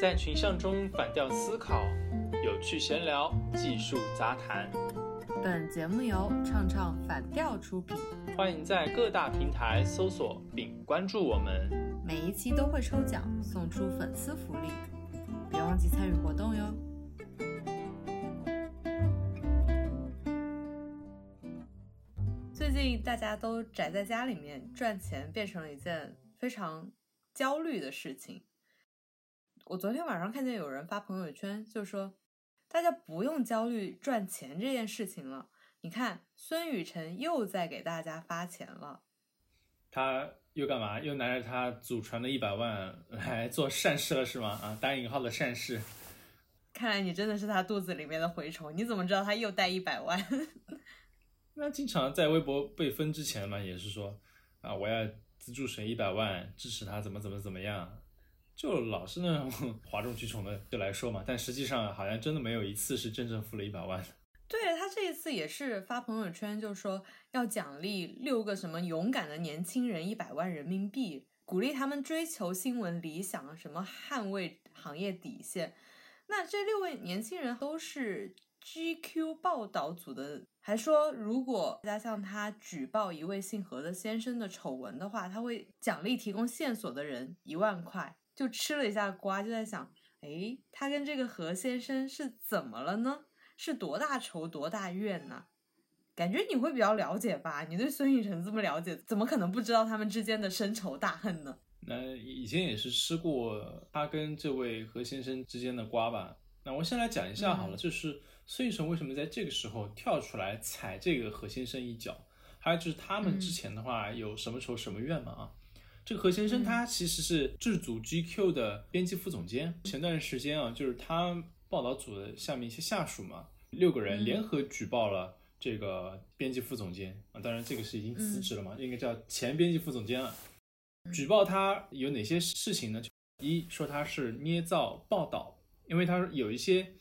在群像中反调思考，有趣闲聊，技术杂谈。本节目由唱唱反调出品，欢迎在各大平台搜索并关注我们。每一期都会抽奖送出粉丝福利，别忘记参与活动哟。最近大家都宅在家里面，赚钱变成了一件非常焦虑的事情。我昨天晚上看见有人发朋友圈，就说大家不用焦虑赚钱这件事情了。你看，孙雨晨又在给大家发钱了。他又干嘛？又拿着他祖传的一百万来做善事了是吗？啊，打引号的善事。看来你真的是他肚子里面的蛔虫。你怎么知道他又带一百万？那经常在微博被封之前嘛，也是说啊，我要资助谁一百万，支持他怎么怎么怎么样。就老是那种 哗众取宠的就来说嘛，但实际上好像真的没有一次是真正付了一百万。对他这一次也是发朋友圈，就说要奖励六个什么勇敢的年轻人一百万人民币，鼓励他们追求新闻理想，什么捍卫行业底线。那这六位年轻人都是 GQ 报道组的，还说如果大家向他举报一位姓何的先生的丑闻的话，他会奖励提供线索的人一万块。就吃了一下瓜，就在想，哎，他跟这个何先生是怎么了呢？是多大仇多大怨呢？感觉你会比较了解吧？你对孙雨辰这么了解，怎么可能不知道他们之间的深仇大恨呢？那以前也是吃过他跟这位何先生之间的瓜吧？那我先来讲一下好了，就是孙雨辰为什么在这个时候跳出来踩这个何先生一脚，还有就是他们之前的话有什么仇什么怨嘛？啊？这个何先生他其实是制组 GQ 的编辑副总监。前段时间啊，就是他报道组的下面一些下属嘛，六个人联合举报了这个编辑副总监啊。当然，这个是已经辞职了嘛，应该叫前编辑副总监了。举报他有哪些事情呢？一说他是捏造报道，因为他有一些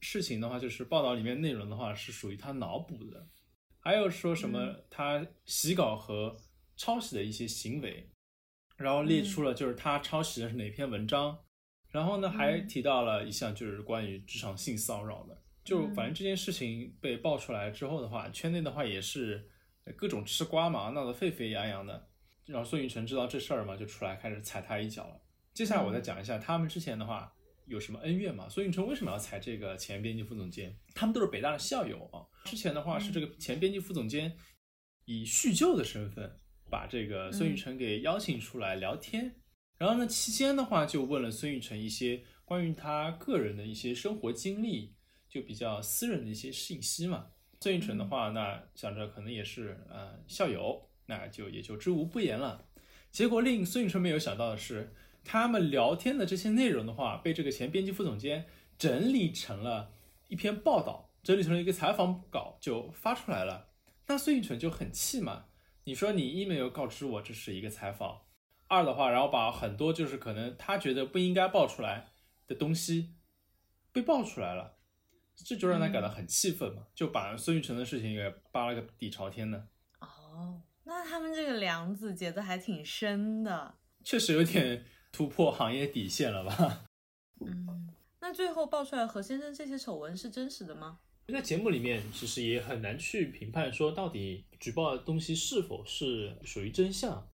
事情的话，就是报道里面内容的话是属于他脑补的。还有说什么他洗稿和抄袭的一些行为。然后列出了就是他抄袭的是哪篇文章，然后呢还提到了一项就是关于职场性骚扰的，就反正这件事情被爆出来之后的话，圈内的话也是各种吃瓜嘛，闹得沸沸扬扬的。然后孙雨辰知道这事儿嘛，就出来开始踩他一脚了。接下来我再讲一下他们之前的话有什么恩怨嘛。孙雨辰为什么要踩这个前编辑副总监？他们都是北大的校友啊。之前的话是这个前编辑副总监以叙旧的身份。把这个孙雨晨给邀请出来聊天，然后呢，期间的话就问了孙雨晨一些关于他个人的一些生活经历，就比较私人的一些信息嘛。孙雨晨的话，那想着可能也是呃校友，那就也就知无不言了。结果令孙雨晨没有想到的是，他们聊天的这些内容的话，被这个前编辑副总监整理成了一篇报道，整理成了一个采访稿，就发出来了。那孙雨晨就很气嘛。你说你一没有告知我这是一个采访，二的话，然后把很多就是可能他觉得不应该爆出来的东西被爆出来了，这就让他感到很气愤嘛，就把孙玉成的事情给扒了个底朝天的。哦，那他们这个梁子结的还挺深的，确实有点突破行业底线了吧？嗯，那最后爆出来何先生这些丑闻是真实的吗？在节目里面，其实也很难去评判说到底举报的东西是否是属于真相，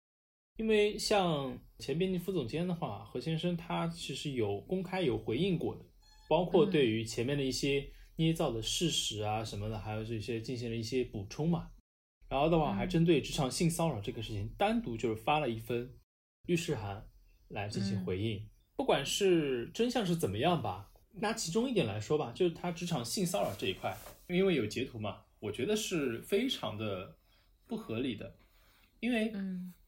因为像前编辑副总监的话，何先生他其实有公开有回应过的，包括对于前面的一些捏造的事实啊什么的，还有这些进行了一些补充嘛。然后的话，还针对职场性骚扰这个事情，单独就是发了一份律师函来进行回应。不管是真相是怎么样吧。拿其中一点来说吧，就是他职场性骚扰这一块，因为有截图嘛，我觉得是非常的不合理的，因为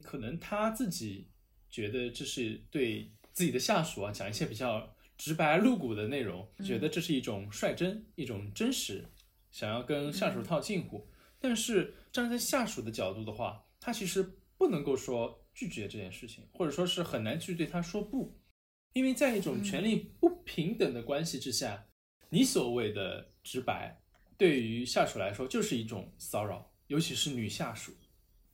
可能他自己觉得这是对自己的下属啊讲一些比较直白露骨的内容，觉得这是一种率真，一种真实，想要跟下属套近乎。但是站在下属的角度的话，他其实不能够说拒绝这件事情，或者说是很难去对他说不。因为在一种权力不平等的关系之下，你所谓的直白，对于下属来说就是一种骚扰，尤其是女下属。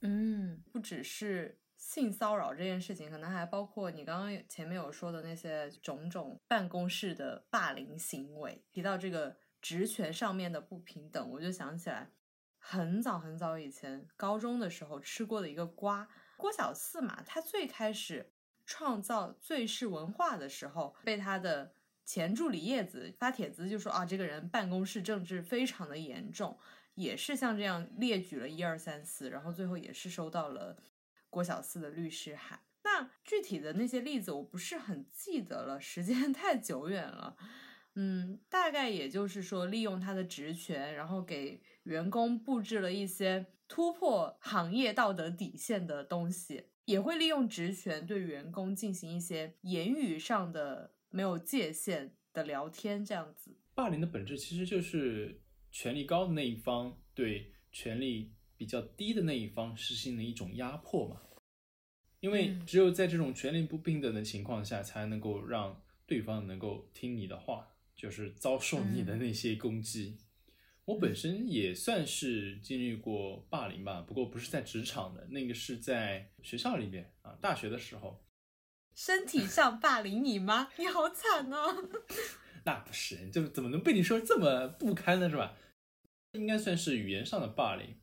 嗯，不只是性骚扰这件事情，可能还包括你刚刚前面有说的那些种种办公室的霸凌行为。提到这个职权上面的不平等，我就想起来很早很早以前高中的时候吃过的一个瓜。郭小四嘛，他最开始创造最是文化的时候，被他的前助理叶子发帖子就说啊，这个人办公室政治非常的严重，也是像这样列举了一二三四，然后最后也是收到了。郭小四的律师函，那具体的那些例子我不是很记得了，时间 太久远了。嗯，大概也就是说，利用他的职权，然后给员工布置了一些突破行业道德底线的东西，也会利用职权对员工进行一些言语上的没有界限的聊天，这样子。霸凌的本质其实就是权力高的那一方对权力比较低的那一方实行的一种压迫嘛。因为只有在这种权力不平等的情况下，才能够让对方能够听你的话，就是遭受你的那些攻击。我本身也算是经历过霸凌吧，不过不是在职场的，那个是在学校里面啊，大学的时候。身体上霸凌你吗？你好惨哦！那不是，就怎么能被你说这么不堪呢？是吧？应该算是语言上的霸凌。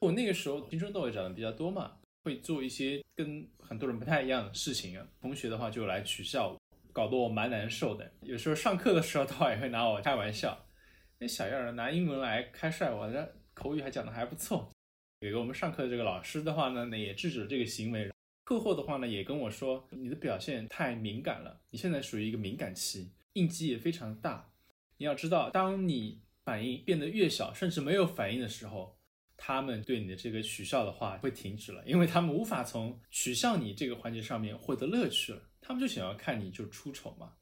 我那个时候青春痘也长得比较多嘛。会做一些跟很多人不太一样的事情啊，同学的话就来取笑我，搞得我蛮难受的。有时候上课的时候，他也会拿我开玩笑，那小样儿拿英文来开涮我，这口语还讲的还不错。给我们上课的这个老师的话呢，那也制止了这个行为。课后的话呢，也跟我说，你的表现太敏感了，你现在属于一个敏感期，应激也非常大。你要知道，当你反应变得越小，甚至没有反应的时候。他们对你的这个取笑的话会停止了，因为他们无法从取笑你这个环节上面获得乐趣了，他们就想要看你就出丑嘛，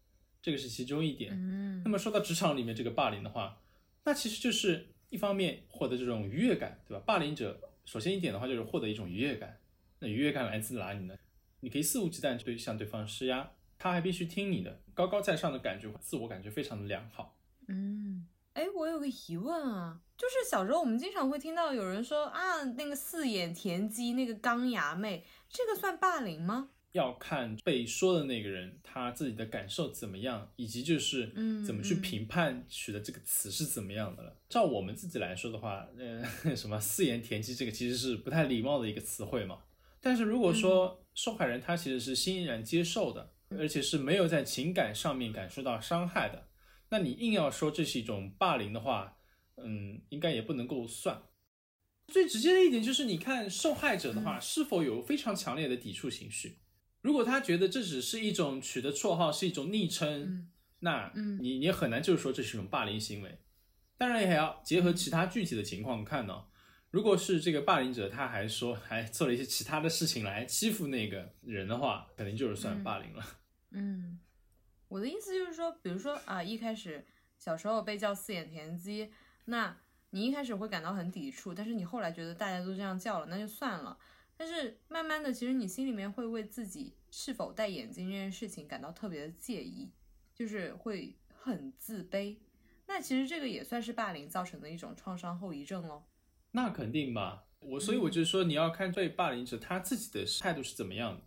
这个是其中一点。嗯，那么说到职场里面这个霸凌的话，那其实就是一方面获得这种愉悦感，对吧？霸凌者首先一点的话就是获得一种愉悦感，那愉悦感来自哪里呢？你可以肆无忌惮对向对方施压，他还必须听你的，高高在上的感觉，自我感觉非常的良好。嗯。哎，我有个疑问啊，就是小时候我们经常会听到有人说啊，那个四眼田鸡，那个钢牙妹，这个算霸凌吗？要看被说的那个人他自己的感受怎么样，以及就是嗯怎么去评判取的这个词是怎么样的了。照我们自己来说的话，呃，什么四眼田鸡这个其实是不太礼貌的一个词汇嘛。但是如果说受害人他其实是欣然接受的，而且是没有在情感上面感受到伤害的。那你硬要说这是一种霸凌的话，嗯，应该也不能够算。最直接的一点就是，你看受害者的话是否有非常强烈的抵触情绪。如果他觉得这只是一种取的绰号，是一种昵称，那你你很难就是说这是一种霸凌行为。当然也要结合其他具体的情况看呢。如果是这个霸凌者他还说还做了一些其他的事情来欺负那个人的话，肯定就是算霸凌了。嗯。我的意思就是说，比如说啊，一开始小时候被叫四眼田鸡，那你一开始会感到很抵触，但是你后来觉得大家都这样叫了，那就算了。但是慢慢的，其实你心里面会为自己是否戴眼镜这件事情感到特别的介意，就是会很自卑。那其实这个也算是霸凌造成的一种创伤后遗症喽。那肯定吧，我所以我就说你要看对霸凌者他自己的态度是怎么样的。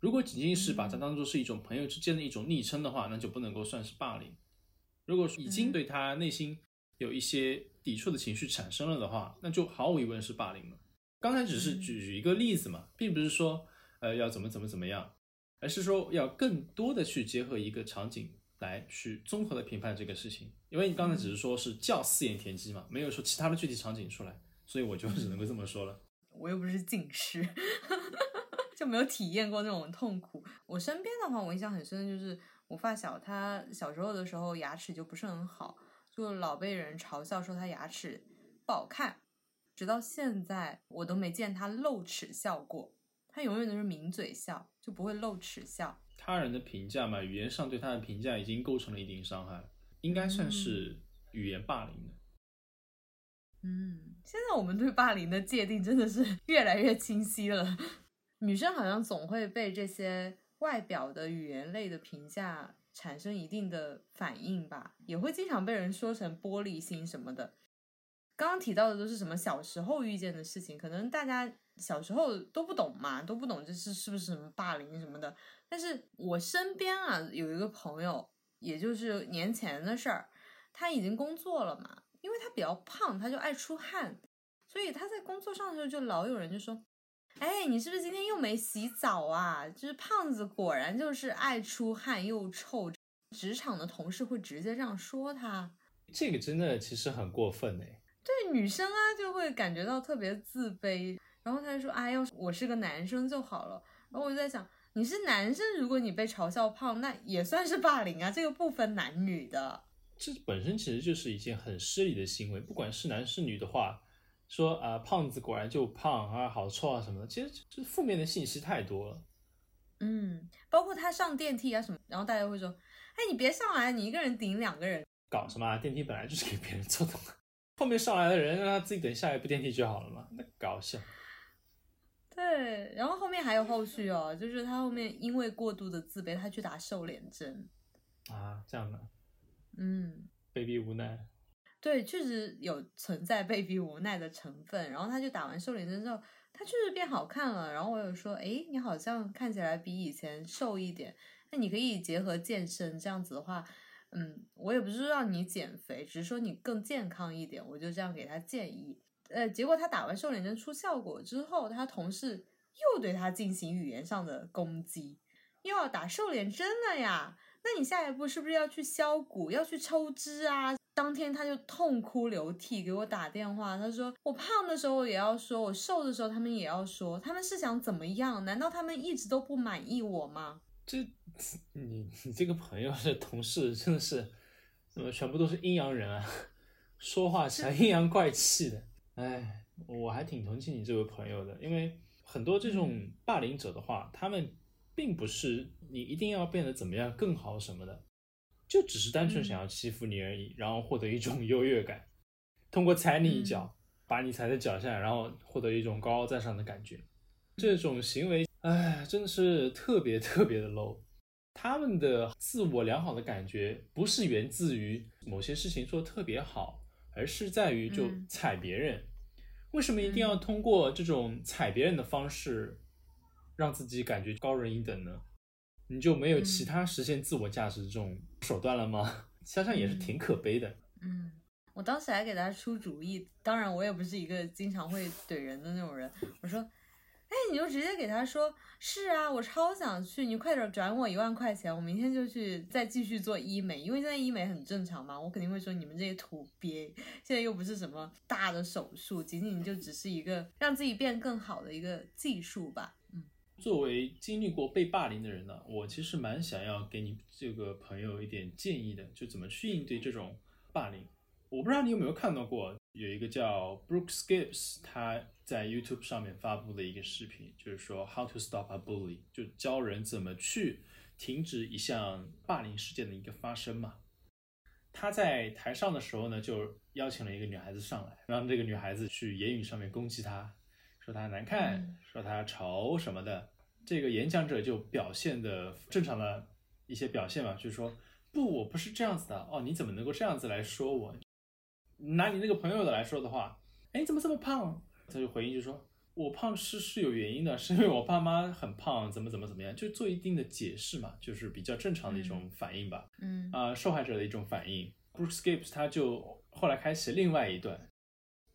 如果仅仅是把它当做是一种朋友之间的一种昵称的话，那就不能够算是霸凌。如果已经对他内心有一些抵触的情绪产生了的话，那就毫无疑问是霸凌了。刚才只是举一个例子嘛，并不是说呃要怎么怎么怎么样，而是说要更多的去结合一个场景来去综合的评判这个事情。因为你刚才只是说是叫四眼田鸡嘛，没有说其他的具体场景出来，所以我就只能够这么说了。我又不是近视。就没有体验过那种痛苦。我身边的话，我印象很深的就是我发小，他小时候的时候牙齿就不是很好，就老被人嘲笑说他牙齿不好看。直到现在，我都没见他露齿笑过，他永远都是抿嘴笑，就不会露齿笑。他人的评价嘛，语言上对他的评价已经构成了一定伤害，应该算是语言霸凌的。嗯，现在我们对霸凌的界定真的是 越来越清晰了。女生好像总会被这些外表的语言类的评价产生一定的反应吧，也会经常被人说成玻璃心什么的。刚刚提到的都是什么小时候遇见的事情，可能大家小时候都不懂嘛，都不懂这是是不是什么霸凌什么的。但是我身边啊有一个朋友，也就是年前的事儿，他已经工作了嘛，因为他比较胖，他就爱出汗，所以他在工作上的时候就老有人就说：“哎，你是不是今天又没洗澡啊？就是胖子果然就是爱出汗又臭。”职场的同事会直接这样说他，这个真的其实很过分哎。对女生啊，就会感觉到特别自卑。然后他就说：“哎，要是我是个男生就好了。”然后我就在想，你是男生，如果你被嘲笑胖，那也算是霸凌啊，这个不分男女的。这本身其实就是一件很失礼的行为，不管是男是女的话，说啊胖子果然就胖啊，好臭啊什么的，其实这负面的信息太多了。嗯，包括他上电梯啊什么，然后大家会说。哎，你别上来，你一个人顶两个人，搞什么？啊电梯本来就是给别人坐的嘛，后面上来的人让他自己等下一部电梯就好了嘛，那搞笑。对，然后后面还有后续哦，就是他后面因为过度的自卑，他去打瘦脸针啊，这样的，嗯，被逼无奈。对，确实有存在被逼无奈的成分。然后他就打完瘦脸针之后，他确实变好看了。然后我有说，哎，你好像看起来比以前瘦一点。那你可以结合健身，这样子的话，嗯，我也不是让你减肥，只是说你更健康一点，我就这样给他建议。呃，结果他打完瘦脸针出效果之后，他同事又对他进行语言上的攻击，又要打瘦脸针了呀？那你下一步是不是要去削骨，要去抽脂啊？当天他就痛哭流涕给我打电话，他说我胖的时候也要说，我瘦的时候他们也要说，他们是想怎么样？难道他们一直都不满意我吗？这，你你这个朋友的同事真的是，怎么全部都是阴阳人啊？说话起来阴阳怪气的。哎，我还挺同情你这位朋友的，因为很多这种霸凌者的话，他们并不是你一定要变得怎么样更好什么的，就只是单纯想要欺负你而已，然后获得一种 优越感，通过踩你一脚，把你踩在脚下，然后获得一种高高在上的感觉。这种行为。哎，真的是特别特别的 low。他们的自我良好的感觉不是源自于某些事情做得特别好，而是在于就踩别人。为什么一定要通过这种踩别人的方式让自己感觉高人一等呢？你就没有其他实现自我价值的这种手段了吗？想想也是挺可悲的。嗯，我当时还给他出主意，当然我也不是一个经常会怼人的那种人，我说。哎，你就直接给他说，是啊，我超想去，你快点转我一万块钱，我明天就去再继续做医美，因为现在医美很正常嘛。我肯定会说你们这些土鳖，现在又不是什么大的手术，仅仅就只是一个让自己变更好的一个技术吧。作为经历过被霸凌的人呢，我其实蛮想要给你这个朋友一点建议的，就怎么去应对这种霸凌。我不知道你有没有看到过，有一个叫 Brooks Gibbs，他在 YouTube 上面发布的一个视频，就是说 How to Stop a Bully，就教人怎么去停止一项霸凌事件的一个发生嘛。他在台上的时候呢，就邀请了一个女孩子上来，让这个女孩子去言语上面攻击他，说他难看，说他丑什么的。这个演讲者就表现的正常的一些表现嘛，就是说不，我不是这样子的哦，你怎么能够这样子来说我？拿你那个朋友的来说的话，哎，你怎么这么胖？他就回应就说，我胖是是有原因的，是因为我爸妈很胖，怎么怎么怎么样，就做一定的解释嘛，就是比较正常的一种反应吧。嗯啊，受害者的一种反应。Bruce Gibbs 他就后来开启另外一段，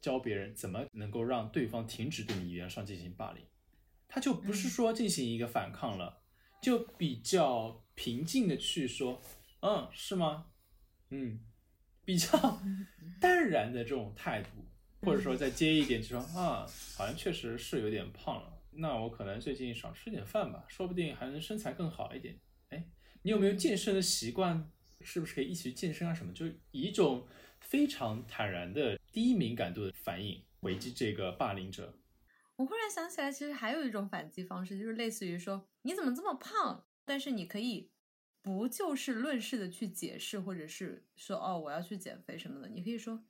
教别人怎么能够让对方停止对你语言上进行霸凌。他就不是说进行一个反抗了，就比较平静的去说，嗯，是吗？嗯。比较 淡然的这种态度，或者说再接一点，就说啊，好像确实是有点胖了，那我可能最近少吃点饭吧，说不定还能身材更好一点。哎，你有没有健身的习惯？是不是可以一起去健身啊？什么？就以一种非常坦然的低敏感度的反应回击这个霸凌者。我忽然想起来，其实还有一种反击方式，就是类似于说你怎么这么胖？但是你可以。不就事论事的去解释，或者是说哦，我要去减肥什么的，你可以说，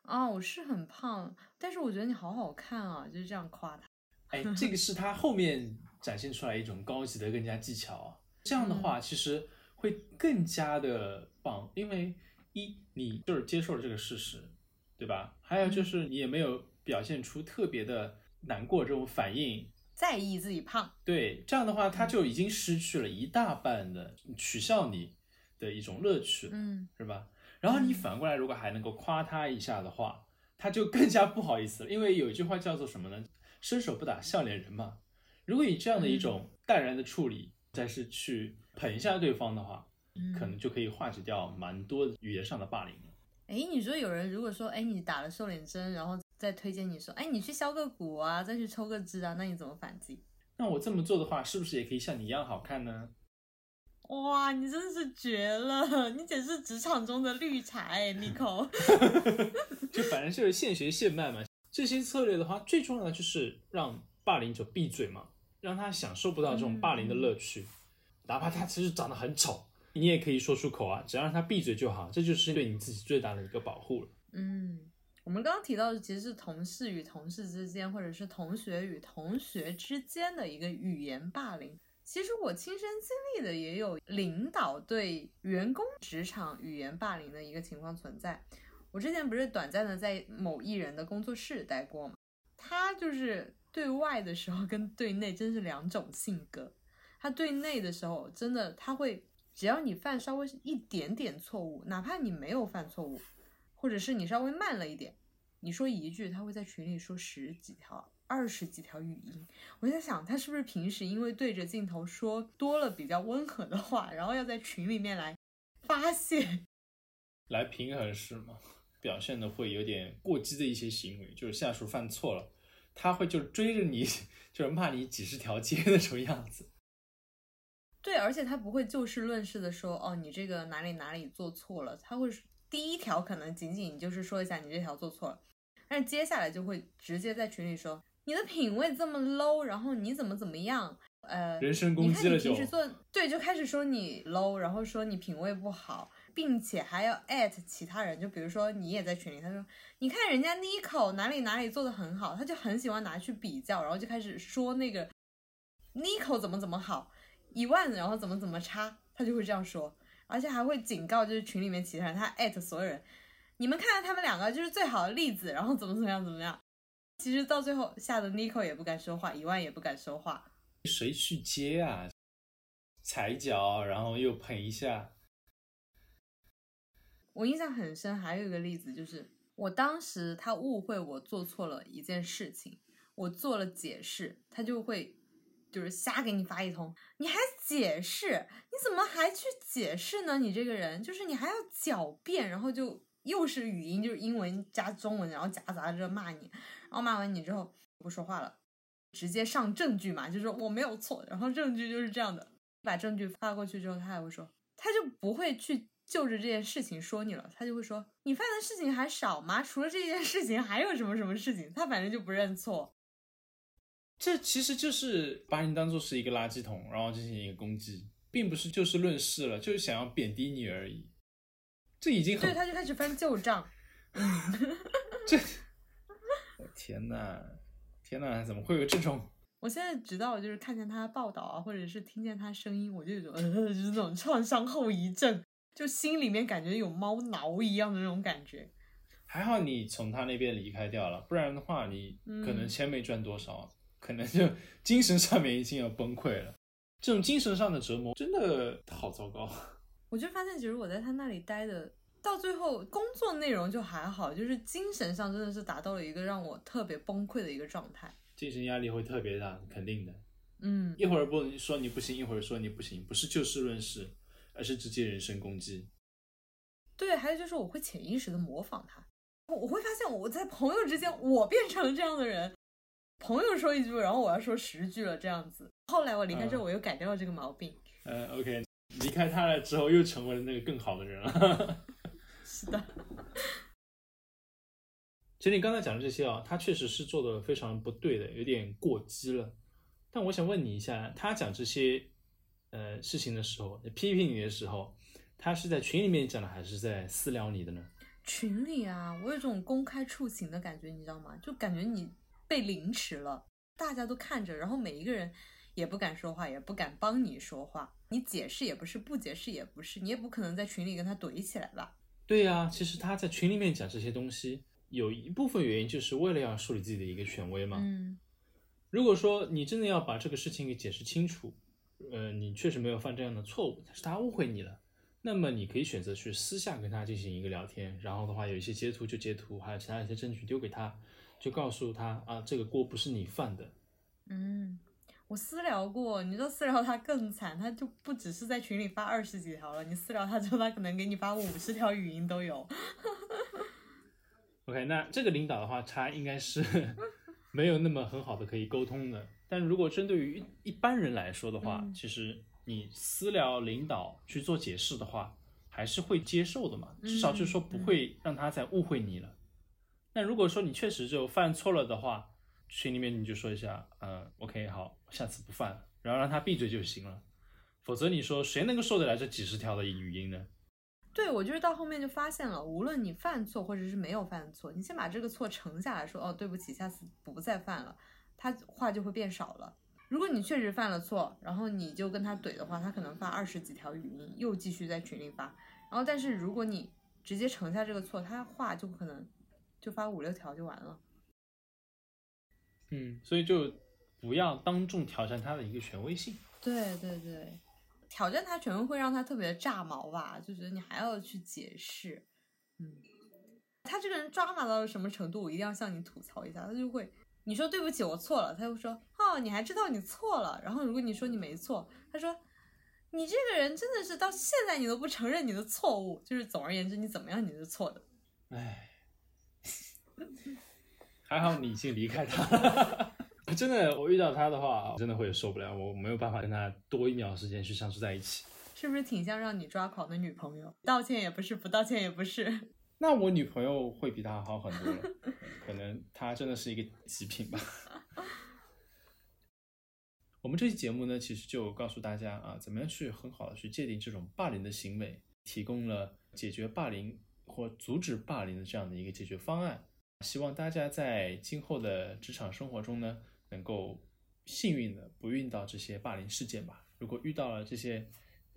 啊，我是很胖，但是我觉得你好好看啊，就是这样夸他。哎，这个是他后面展现出来一种高级的更加技巧。这样的话，其实会更加的棒，因为一你就是接受了这个事实，对吧？还有就是你也没有表现出特别的难过、这种反应，在意自己胖，对，这样的话他就已经失去了一大半的取笑你的一种乐趣，嗯，是吧？然后你反过来，如果还能够夸他一下的话，他就更加不好意思了，因为有一句话叫做什么呢？伸手不打笑脸人嘛。如果以这样的一种淡然的处理，再是去捧一下对方的话，可能就可以化解掉蛮多语言上的霸凌了。哎，你说有人如果说，哎，你打了瘦脸针，然后再推荐你说，哎，你去削个骨啊，再去抽个脂啊，那你怎么反击？那我这么做的话，是不是也可以像你一样好看呢？哇，你真是绝了！你简直是职场中的绿茶哎，Nico。就反正就是现学现卖嘛。这些策略的话，最重要的就是让霸凌者闭嘴嘛，让他享受不到这种霸凌的乐趣，哪怕他其实长得很丑。你也可以说出口啊，只要让他闭嘴就好，这就是对你自己最大的一个保护了。嗯，我们刚刚提到的其实是同事与同事之间，或者是同学与同学之间的一个语言霸凌。其实我亲身经历的也有领导对员工职场语言霸凌的一个情况存在。我之前不是短暂的在某艺人的工作室待过吗？他就是对外的时候跟对内真是两种性格。他对内的时候，真的他会。只要你犯稍微一点点错误，哪怕你没有犯错误，或者是你稍微慢了一点，你说一句，他会在群里说十几条、二十几条语音。我在想，他是不是平时因为对着镜头说多了比较温和的话，然后要在群里面来发泄，来平衡是吗？表现的会有点过激的一些行为，就是下属犯错了，他会就追着你，就是骂你几十条街那种样子。对，而且他不会就事论事的说，哦，你这个哪里哪里做错了。他会第一条可能仅仅就是说一下你这条做错了，但是接下来就会直接在群里说你的品味这么 low，然后你怎么怎么样，呃，人身攻击了就。你平时做对，就开始说你 low，然后说你品味不好，并且还要艾特其他人，就比如说你也在群里，他说你看人家 Nico 哪里哪里做的很好，他就很喜欢拿去比较，然后就开始说那个 Nico 怎么怎么好。一万，然后怎么怎么差，他就会这样说，而且还会警告，就是群里面其他人，他艾特所有人，你们看看他们两个就是最好的例子，然后怎么怎么样怎么样。其实到最后吓得 Nico 也不敢说话，一万也不敢说话。谁去接啊？踩脚，然后又捧一下。我印象很深，还有一个例子就是，我当时他误会我做错了一件事情，我做了解释，他就会。就是瞎给你发一通，你还解释？你怎么还去解释呢？你这个人就是你还要狡辩，然后就又是语音，就是英文加中文，然后夹杂着骂你，然后骂完你之后不说话了，直接上证据嘛，就说我没有错，然后证据就是这样的。把证据发过去之后，他还会说，他就不会去就着这件事情说你了，他就会说你犯的事情还少吗？除了这件事情还有什么什么事情？他反正就不认错。这其实就是把你当做是一个垃圾桶，然后进行一个攻击，并不是就事论事了，就是想要贬低你而已。这已经很对，他就开始翻旧账。这，我 天呐，天呐，怎么会有这种？我现在直到，就是看见他的报道啊，或者是听见他声音，我就有种，就是那种创伤后遗症，就心里面感觉有猫挠一样的那种感觉。还好你从他那边离开掉了，不然的话，你可能钱没赚多少。可能就精神上面已经要崩溃了，这种精神上的折磨真的好糟糕。我就发现，其实我在他那里待的，到最后工作内容就还好，就是精神上真的是达到了一个让我特别崩溃的一个状态，精神压力会特别大，肯定的。嗯，一会儿不说你不行，一会儿说你不行，不是就事论事，而是直接人身攻击。对，还有就是我会潜意识的模仿他，我会发现我在朋友之间，我变成了这样的人。朋友说一句，然后我要说十句了，这样子。后来我离开之后，我又改掉了这个毛病。呃，OK，离开他了之后，又成为了那个更好的人了。是的。其实你刚才讲的这些啊，他确实是做的非常不对的，有点过激了。但我想问你一下，他讲这些呃事情的时候，批评你的时候，他是在群里面讲的，还是在私聊你的呢？群里啊，我有种公开处刑的感觉，你知道吗？就感觉你。被凌迟了，大家都看着，然后每一个人也不敢说话，也不敢帮你说话。你解释也不是，不解释也不是，你也不可能在群里跟他怼起来吧？对呀，其实他在群里面讲这些东西，有一部分原因就是为了要树立自己的一个权威嘛。嗯，如果说你真的要把这个事情给解释清楚，呃，你确实没有犯这样的错误，但是他误会你了，那么你可以选择去私下跟他进行一个聊天，然后的话有一些截图就截图，还有其他一些证据丢给他，就告诉他啊，这个锅不是你犯的。嗯，我私聊过，你知道私聊他更惨，他就不只是在群里发二十几条了，你私聊他之后，他可能给你发五十条语音都有。OK，那这个领导的话，他应该是 没有那么很好的可以沟通的。但如果针对于一一般人来说的话，嗯其实你私聊领导去做解释的话，还是会接受的嘛，至少就是说不会让他再误会你了。那如果说你确实就犯错了的话，群里面你就说一下，嗯，OK，好，下次不犯，然后让他闭嘴就行了。否则你说谁能够受得了这几十条的语音呢？对，我就是到后面就发现了，无论你犯错或者是没有犯错，你先把这个错承下来说，哦，对不起，下次不再犯了，他话就会变少了。如果你确实犯了错，然后你就跟他怼的话，他可能发二十几条语音，又继续在群里发。然后，但是如果你直接承下这个错，他话就可能就发五六条就完了。嗯，所以就不要当众挑战他的一个权威性。对对对，挑战他权威会让他特别的炸毛吧，就觉得你还要去解释，嗯，他这个人抓马到什么程度，我一定要向你吐槽一下，他就会你说对不起，我错了，他就说哦，你还知道你错了，然后如果你说你没错，他说你这个人真的是到现在你都不承认你的错误，就是总而言之，你怎么样你是错的。唉，还好你已经离开他了。真的，我遇到他的话，我真的会受不了，我没有办法跟他多一秒时间去相处在一起。是不是挺像让你抓狂的女朋友？道歉也不是，不道歉也不是。那我女朋友会比他好很多了，可能他真的是一个极品吧。我们这期节目呢，其实就告诉大家啊，怎么样去很好的去界定这种霸凌的行为，提供了解决霸凌或阻止霸凌的这样的一个解决方案。希望大家在今后的职场生活中呢，能够幸运的不遇到这些霸凌事件吧。如果遇到了这些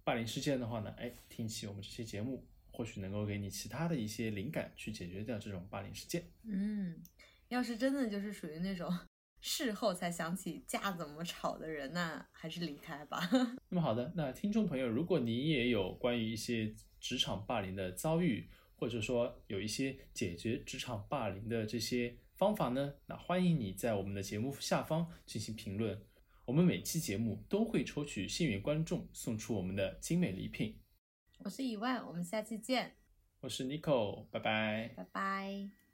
霸凌事件的话呢，哎，听起我们这期节目，或许能够给你其他的一些灵感，去解决掉这种霸凌事件。嗯，要是真的就是属于那种事后才想起架怎么吵的人，那还是离开吧。那么好的，那听众朋友，如果你也有关于一些职场霸凌的遭遇，或者说有一些解决职场霸凌的这些方法呢，那欢迎你在我们的节目下方进行评论。我们每期节目都会抽取幸运观众送出我们的精美礼品。我是以万，我们下期见，我是 Nico，拜拜。拜拜。